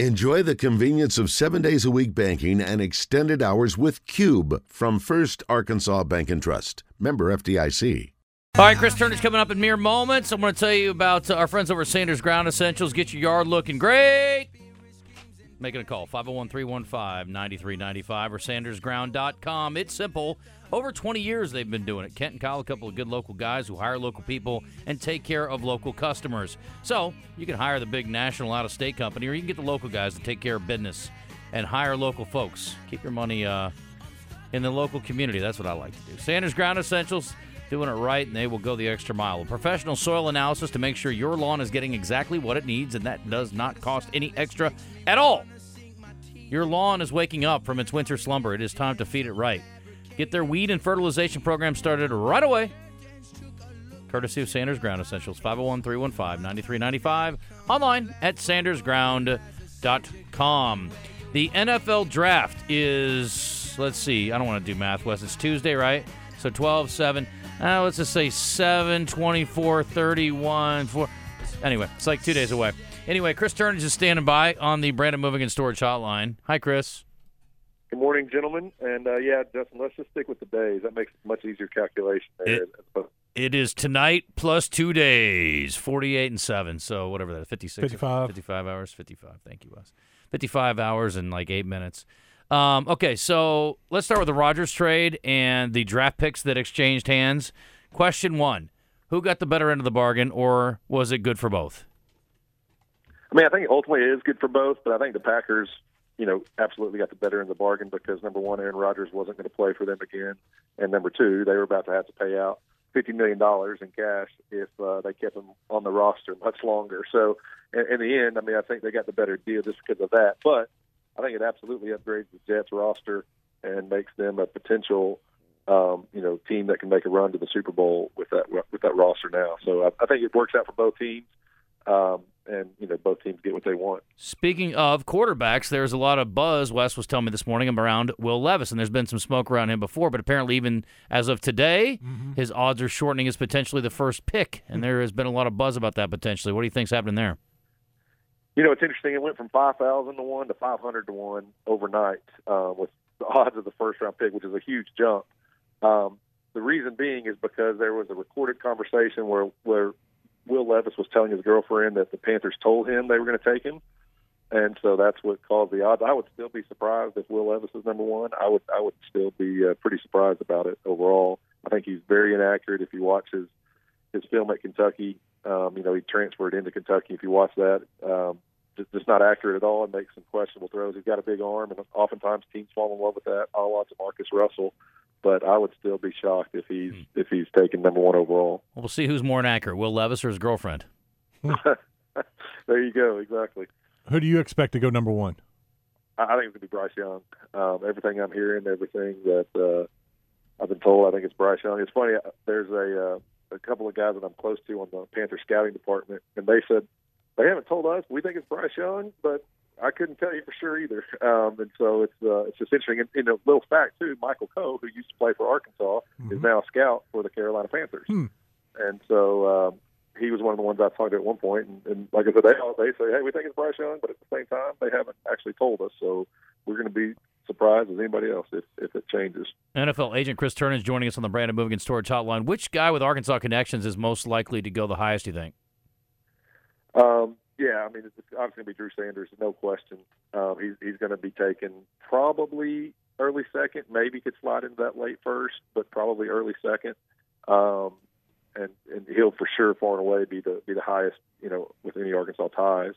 Enjoy the convenience of seven days a week banking and extended hours with Cube from First Arkansas Bank and Trust. Member FDIC. All right, Chris Turnage's coming up in mere moments. I'm going to tell you about uh, our friends over at Sanders Ground Essentials. Get your yard looking great. Making a call, 501 315 9395 or sandersground.com. It's simple. Over 20 years they've been doing it. Kent and Kyle, a couple of good local guys who hire local people and take care of local customers. So you can hire the big national out of state company or you can get the local guys to take care of business and hire local folks. Keep your money uh, in the local community. That's what I like to do. Sanders Ground Essentials, doing it right, and they will go the extra mile. A professional soil analysis to make sure your lawn is getting exactly what it needs, and that does not cost any extra at all. Your lawn is waking up from its winter slumber. It is time to feed it right. Get their weed and fertilization program started right away. Courtesy of Sanders Ground Essentials, 501 315 9395. Online at sandersground.com. The NFL draft is, let's see, I don't want to do math, Wes. It's Tuesday, right? So 12, 7. Uh, let's just say 7, 24, 31, 4. Anyway, it's like two days away. Anyway, Chris Turnage is just standing by on the Brandon Moving and Storage Hotline. Hi, Chris. Good morning, gentlemen. And uh, yeah, Justin, let's just stick with the days. That makes much easier calculation there. It- It is tonight plus two days, 48 and 7. So whatever that is, 56. 55. 55 hours, 55. Thank you, Wes. 55 hours and like eight minutes. Um, okay, so let's start with the Rodgers trade and the draft picks that exchanged hands. Question one Who got the better end of the bargain, or was it good for both? I mean, I think ultimately it is good for both, but I think the Packers, you know, absolutely got the better of the bargain because number one, Aaron Rodgers wasn't going to play for them again, and number two, they were about to have to pay out fifty million dollars in cash if uh, they kept him on the roster much longer. So, in, in the end, I mean, I think they got the better deal just because of that. But I think it absolutely upgrades the Jets roster and makes them a potential, um, you know, team that can make a run to the Super Bowl with that with that roster now. So I, I think it works out for both teams. Um, and you know both teams get what they want. Speaking of quarterbacks, there's a lot of buzz. Wes was telling me this morning around Will Levis, and there's been some smoke around him before, but apparently, even as of today, his odds are shortening as potentially the first pick, and there has been a lot of buzz about that potentially. What do you think's happening there? You know, it's interesting. It went from five thousand to one to five hundred to one overnight uh, with the odds of the first round pick, which is a huge jump. Um, the reason being is because there was a recorded conversation where where Will Levis was telling his girlfriend that the Panthers told him they were going to take him, and so that's what caused the odds. I would still be surprised if Will Levis is number one. I would I would still be uh, pretty surprised about it overall. I think he's very inaccurate. If you watch his his film at Kentucky, um, you know he transferred into Kentucky. If you watch that, um, just, just not accurate at all and makes some questionable throws. He's got a big arm, and oftentimes teams fall in love with that. A JaMarcus Russell but I would still be shocked if he's if he's taken number one overall. Well, we'll see who's more inaccurate, Will Levis or his girlfriend. there you go, exactly. Who do you expect to go number one? I, I think it's gonna be Bryce Young. Um, everything I'm hearing, everything that uh, I've been told, I think it's Bryce Young. It's funny. uh, There's a uh, a couple of guys that I'm close to on the Panther scouting department, and they said they haven't told us. We think it's Bryce Young, but I couldn't tell you for sure either. Um, and so it's uh, it's just interesting. And, and a little fact too: Michael Coe, who used to play for Arkansas, is now a scout for the Carolina Panthers. Hmm. And so um, he was one of the ones I talked to at one point. And, and like I said, they all they say, "Hey, we think it's Bryce Young," but at the same time, they haven't actually told us. So we're going to be surprised as anybody else if, if it changes. NFL agent Chris Turnage is joining us on the Brandon Moving and Storage Hotline. Which guy with Arkansas connections is most likely to go the highest? Do you think? Um, yeah, I mean, it's obviously going to be Drew Sanders, no question. Um, he's he's going to be taken probably early second, maybe could slide into that late first, but probably early second. Um, and and he'll for sure far and away be the be the highest, you know, with any Arkansas ties.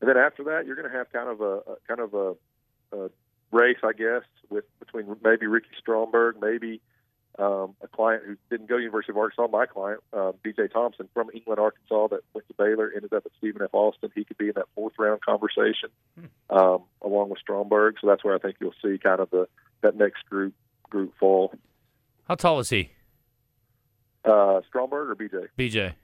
And then after that, you're going to have kind of a, a kind of a, a race, I guess, with between maybe Ricky Stromberg, maybe um, a client who didn't go to University of Arkansas, my client, uh, B.J. Thompson from England, Arkansas, that went to Baylor, ended up at Stephen F. Austin. He could be in that fourth round conversation um, along with Stromberg. So that's where I think you'll see kind of the that next group group fall. How tall is he? Uh, Stromberg or B.J. BJ.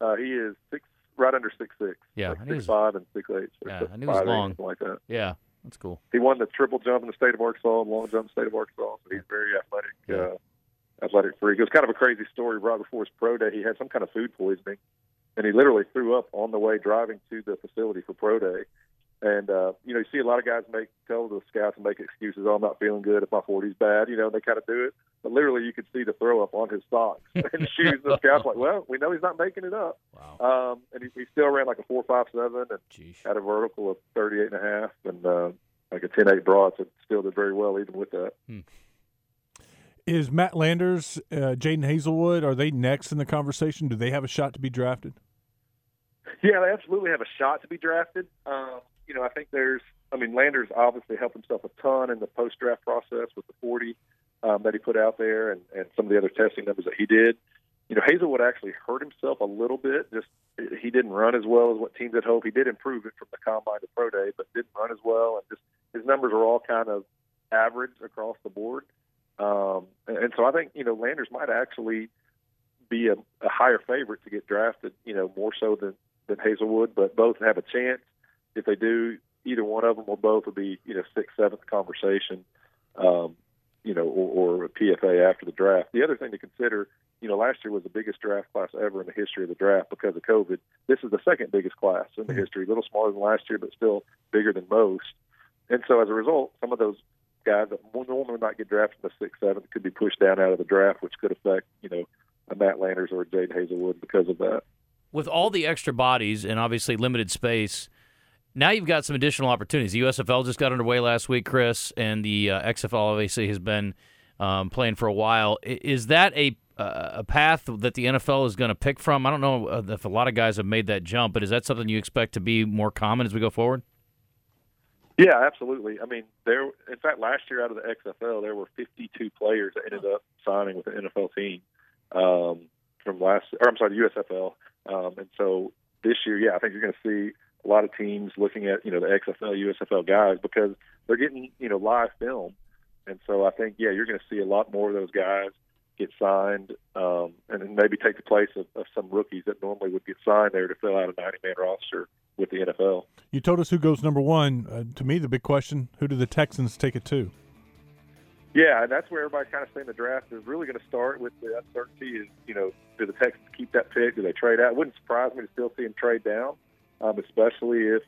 Uh, he is six, right under six six. Yeah, like I knew six was- five and six eight. Yeah, six- I knew he was eight, long. something like that. Yeah, that's cool. He won the triple jump in the state of Arkansas and long jump in the state of Arkansas. So he's very athletic, uh, athletic freak. It was kind of a crazy story. Right before his pro day, he had some kind of food poisoning, and he literally threw up on the way driving to the facility for pro day. And uh, you know, you see a lot of guys make tell the scouts and make excuses. Oh, I'm not feeling good if my 40's bad. You know, they kind of do it. But literally, you could see the throw up on his socks and shoes. The scouts like, well, we know he's not making it up. Wow. Um, and he, he still ran like a four five seven and Jeez. had a vertical of 38 and a half and uh, like a 10 8 broad. So still did very well even with that. Is Matt Landers, uh, Jadon Haselwood, are they next in the conversation? Do they have a shot to be drafted? Yeah, they absolutely have a shot to be drafted. Um, you know, I think there's, I mean, Landers obviously helped himself a ton in the post draft process with the 40 um, that he put out there and, and some of the other testing numbers that he did. You know, Haselwood actually hurt himself a little bit. Just he didn't run as well as what teams had hoped. He did improve it from the combine to pro day, but didn't run as well. And just his numbers are all kind of average across the board. Um, and, and so I think you know Landers might actually be a, a higher favorite to get drafted. You know, more so than than Haselwood, but both have a chance. If they do, either one of them or both will be, you know, sixth, seventh conversation, um, you know, or, or a PFA after the draft. The other thing to consider, you know, last year was the biggest draft class ever in the history of the draft because of COVID. This is the second biggest class in the history, a little smaller than last year, but still bigger than most. And so as a result, some of those guys that normally not get drafted in the sixth, seventh could be pushed down out of the draft, which could affect, you know, a Matt Landers or a Jade Haselwood because of that. With all the extra bodies and obviously limited space, now you've got some additional opportunities. The USFL just got underway last week, Chris, and the uh, XFL obviously has been um, playing for a while. Is that a uh, a path that the NFL is going to pick from? I don't know uh, if a lot of guys have made that jump, but is that something you expect to be more common as we go forward? Yeah, absolutely. I mean, there. In fact, last year out of the XFL, there were 52 players that ended up signing with the NFL team um, from last. Or I'm sorry, USFL. Um, and so this year, yeah, I think you're going to see a lot of teams looking at you know the XFL, USFL guys because they're getting you know live film, and so I think yeah, you're going to see a lot more of those guys get signed, um, and then maybe take the place of, of some rookies that normally would get signed there to fill out a 90 man roster with the NFL. You told us who goes number one. Uh, to me, the big question: Who do the Texans take it to? Yeah, and that's where everybody's kind of saying the draft is really going to start with the uncertainty. Is you know, do the Texans keep that pick? Do they trade out? It wouldn't surprise me to still see them trade down, um, especially if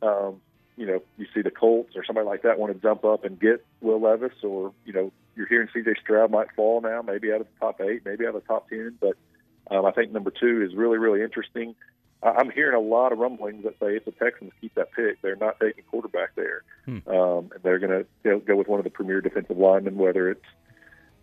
um, you know you see the Colts or somebody like that want to jump up and get Will Levis, or you know you're hearing C.J. Stroud might fall now, maybe out of the top eight, maybe out of the top ten. But um, I think number two is really really interesting. I'm hearing a lot of rumblings that say if the Texans keep that pick, they're not taking quarterback there, um, and they're going to go with one of the premier defensive linemen, whether it's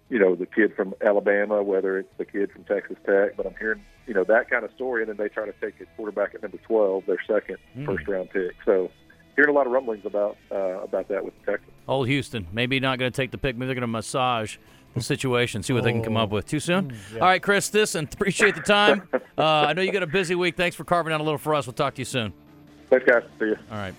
you know the kid from Alabama, whether it's the kid from Texas Tech. But I'm hearing you know that kind of story, and then they try to take a quarterback at number 12, their second first round pick. So hearing a lot of rumblings about uh, about that with the Texans. Old Houston, maybe not going to take the pick. Maybe they're going to massage situation, see what they can come up with. Too soon? All right, Chris, this and appreciate the time. Uh, I know you got a busy week. Thanks for carving out a little for us. We'll talk to you soon. Thanks, guys. See you. All right.